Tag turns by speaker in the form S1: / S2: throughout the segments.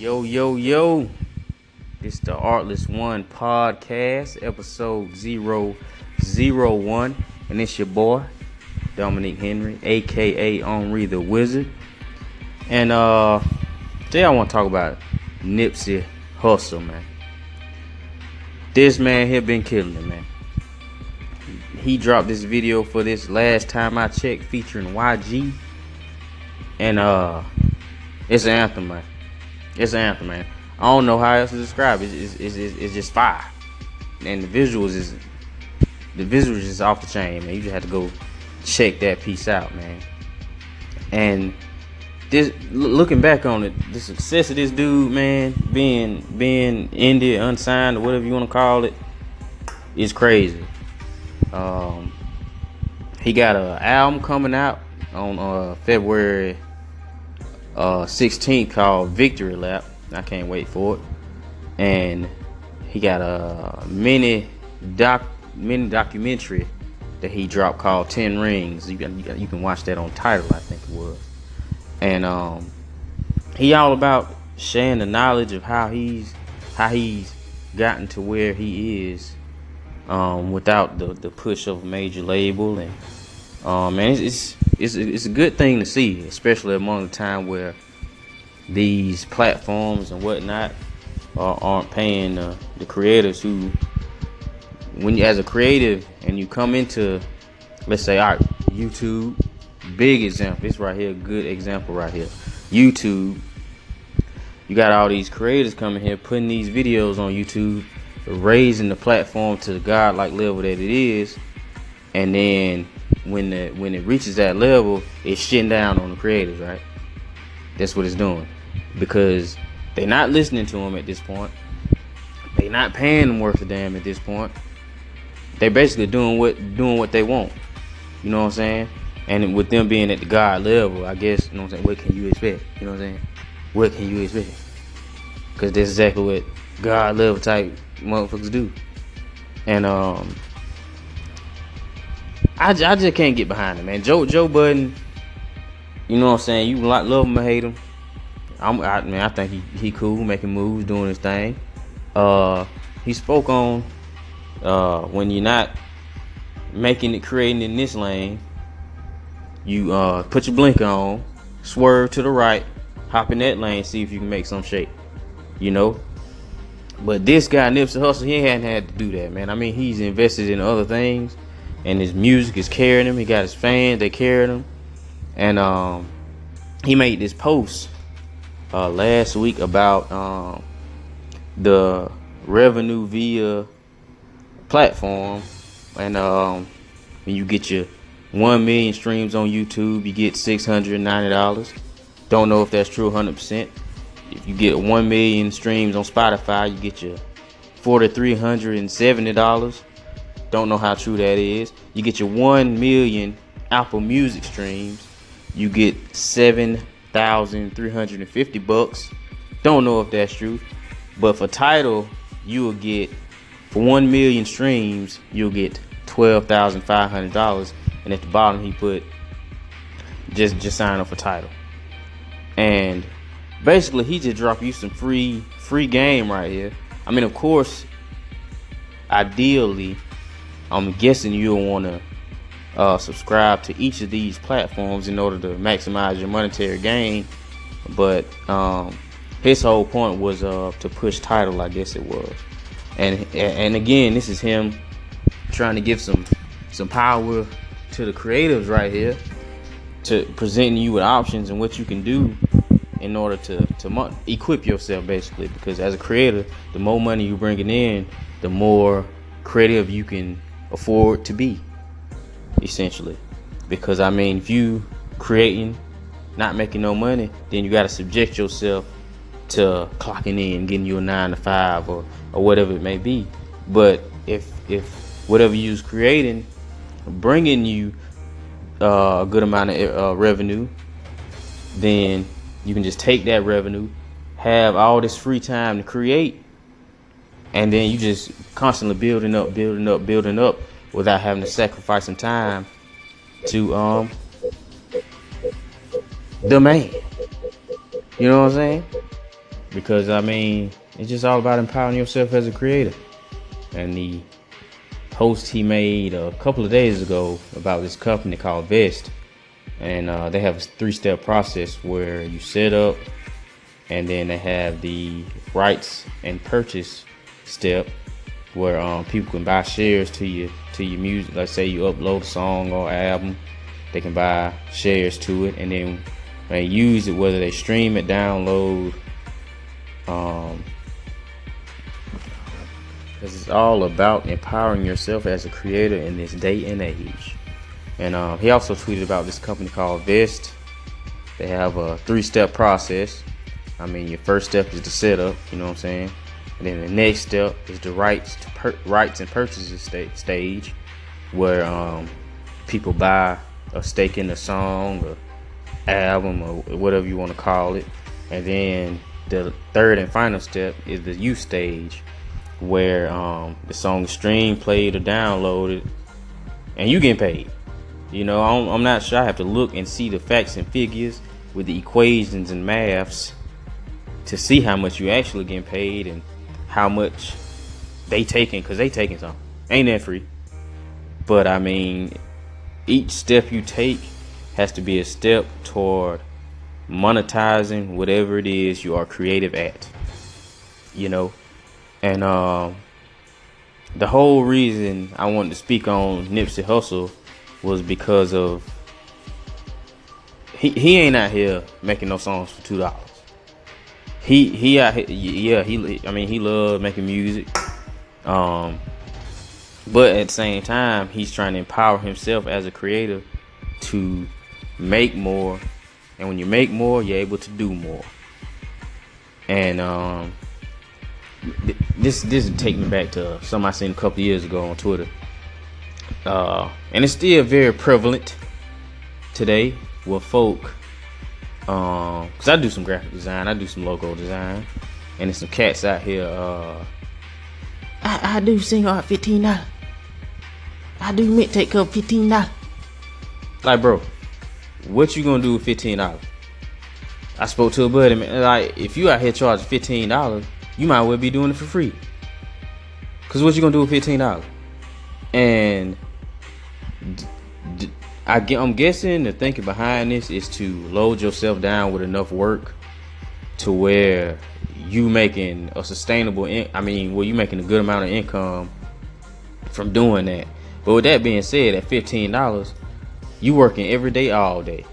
S1: Yo, yo, yo. This is the Artless One podcast, episode 001. And it's your boy, Dominic Henry, aka Henri the Wizard. And uh today I want to talk about Nipsey Hussle, man. This man here been killing it, man. He dropped this video for this last time I checked featuring YG. And uh it's an anthem, man. It's an anthem, man. I don't know how else to describe it. It's, it's, it's, it's just fire. And the visuals is the visuals is off the chain, man. You just have to go check that piece out, man. And this looking back on it, the success of this dude, man, being being ended, unsigned, or whatever you want to call it, is crazy. Um, he got an album coming out on uh, February uh, 16th called Victory Lap. I can't wait for it. And he got a mini doc mini documentary that he dropped called Ten Rings. You can you you can watch that on Tidal, I think it was. And um, he all about sharing the knowledge of how he's how he's gotten to where he is um, without the, the push of a major label and um, it's, it's it's it's a good thing to see, especially among the time where these platforms and whatnot aren't paying uh, the creators who, when you as a creative and you come into, let's say, all right, YouTube, big example. This right here, good example right here. YouTube, you got all these creators coming here putting these videos on YouTube, raising the platform to the godlike level that it is, and then when the when it reaches that level, it's shitting down on the creators, right? That's what it's doing because they're not listening to them at this point. They're not paying them worth a damn at this point. They're basically doing what doing what they want. You know what I'm saying? And with them being at the God level, I guess you know what I'm saying. What can you expect? You know what I'm saying? What can you expect? Because that's exactly what God level type motherfuckers do. And um, I, I just can't get behind him, man. Joe Joe Budden, you know what I'm saying? You like love him or hate him. I'm, I mean, I think he he cool, making moves, doing his thing. Uh, he spoke on uh when you're not making it, creating in this lane. You uh put your blinker on, swerve to the right, hop in that lane, see if you can make some shape. You know. But this guy Nipsey Hussle, he hadn't had to do that, man. I mean, he's invested in other things and his music is carrying him. He got his fans, they carried him. And um, he made this post uh, last week about um, the revenue via platform. And um, when you get your 1 million streams on YouTube, you get $690. Don't know if that's true 100%. If you get 1 million streams on Spotify, you get your $4,370. Don't know how true that is. You get your 1 million Apple Music streams. You get 7,350 bucks. Don't know if that's true. But for Tidal, you will get for 1 million streams, you'll get $12,500 and at the bottom he put just just sign up for Tidal. And basically he just dropped you some free free game right here. I mean, of course, ideally I'm guessing you'll want to uh, subscribe to each of these platforms in order to maximize your monetary gain. But um, his whole point was uh, to push Tidal, I guess it was. And and again, this is him trying to give some some power to the creatives right here, to presenting you with options and what you can do in order to to equip yourself basically. Because as a creator, the more money you're bringing in, the more creative you can afford to be, essentially. Because I mean, if you creating, not making no money, then you got to subject yourself to clocking in, getting you a nine to five or or whatever it may be. But if if whatever you's creating, bringing you uh, a good amount of uh, revenue, then you can just take that revenue, have all this free time to create, and then you just constantly building up, building up, building up without having to sacrifice some time to um the man. You know what I'm saying? because I mean, it's just all about empowering yourself as a creator. And the post he made a couple of days ago about this company called Vezt, and uh, they have a three-step process where you set up, and then they have the rights and purchase step, where um, people can buy shares to your to your music. Let's say you upload a song or album, they can buy shares to it, and then they use it, whether they stream it, download, um, because it's all about empowering yourself as a creator in this day and age. And um, he also tweeted about this company called Vezt. They have a three-step process. I mean, your first step is the setup. You know what I'm saying? And then the next step is the rights to per- rights and purchases st- stage, where um, people buy a stake in the song or album or whatever you want to call it. And then the third and final step is the use stage, where um, the song is streamed, played, or downloaded, and you get paid. You know, I'm, I'm not sure. I have to look and see the facts and figures with the equations and maths to see how much you actually getting paid and how much they taking because they taking some. Ain't that free? But I mean, each step you take has to be a step toward monetizing whatever it is you are creative at. You know, and um, the whole reason I wanted to speak on Nipsey Hussle was because of he he ain't out here making no songs for two dollars. He he out here, yeah he I mean he love making music, um, but at the same time he's trying to empower himself as a creator to make more, and when you make more, you're able to do more. And um, th- this this take me back to something I seen a couple years ago on Twitter, uh, and it's still very prevalent today with folk. Um, cause I do some graphic design, I do some logo design, and there's some cats out here. Uh, I, I do sing art fifteen dollars. I do mint take up fifteen dollars. Like, bro, what you gonna do with fifteen dollars? I spoke to a buddy, man. Like, if you out here charging fifteen dollars, you might well be doing it for free. Cause what you gonna do with fifteen dollars? And I, I'm guessing the thinking behind this is to load yourself down with enough work to where you making a sustainable. In- I mean, well, you making a good amount of income from doing that. But with that being said, at fifteen dollars, you working every day, all day.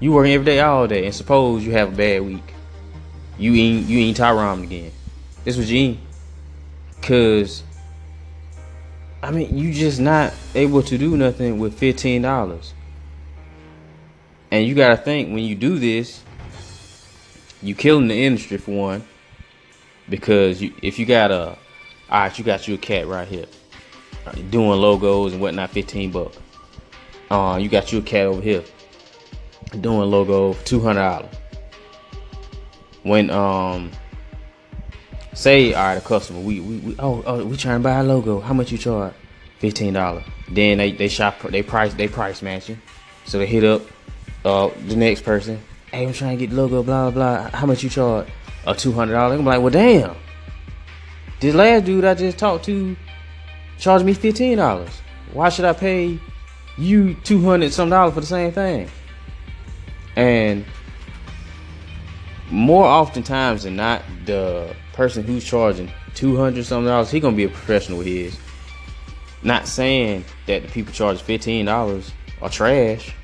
S1: You working every day, all day, and suppose you have a bad week. You ain't you ain't ramen again. This was you. Cause, I mean, you just not able to do nothing with fifteen dollars. And you gotta think when you do this, you killing the industry for one. Because you, if you got a, all right, you got you a cat right here, doing logos and whatnot, fifteen bucks. Uh, you got you a cat over here doing logo two hundred dollars. When um say all right, a customer, we, we, we oh oh we trying to buy a logo. How much you charge? Fifteen dollars. Then they they shop they price they price matching. So they hit up uh the next person. Hey, I'm trying to get the logo. Blah blah. How much you charge? A two hundred dollars. I'm like, well, damn. This last dude I just talked to charged me fifteen dollars. Why should I pay you two hundred some dollars for the same thing? And more oftentimes than not, the person who's charging two hundred something dollars, he gonna be a professional with his. Not saying that the people charge fifteen dollars are trash.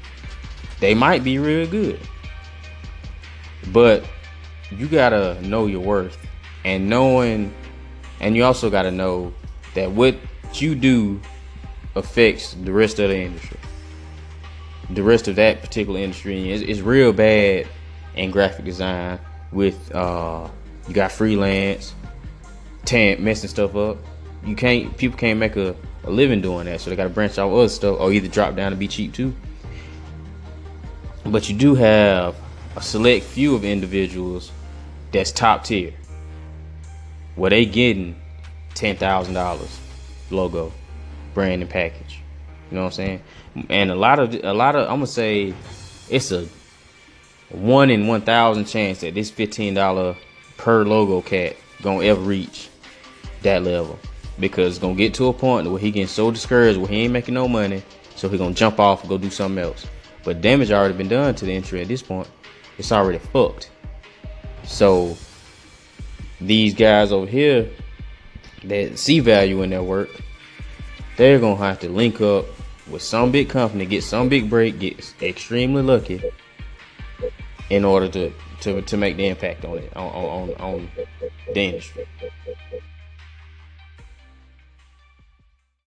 S1: They might be real good. But you gotta know your worth. And knowing and you also gotta know that what you do affects the rest of the industry. The rest of that particular industry is, is real bad in graphic design with uh you got freelance, tan messing stuff up. You can't people can't make a, a living doing that, so they gotta branch out other stuff or either drop down and be cheap too. But you do have a select few of individuals that's top tier. Where they getting ten thousand dollars logo, brand and package. You know what I'm saying? And a lot of a lot of I'm gonna say it's a one in one thousand chance that this fifteen dollar per logo cat gonna ever reach that level because it's gonna get to a point where he getting so discouraged where he ain't making no money, so he gonna jump off and go do something else. But damage already been done to the entry at this point. It's already fucked. So these guys over here that see value in their work, they're gonna have to link up with some big company, get some big break, get extremely lucky in order to to, to make the impact on it on on, on the industry.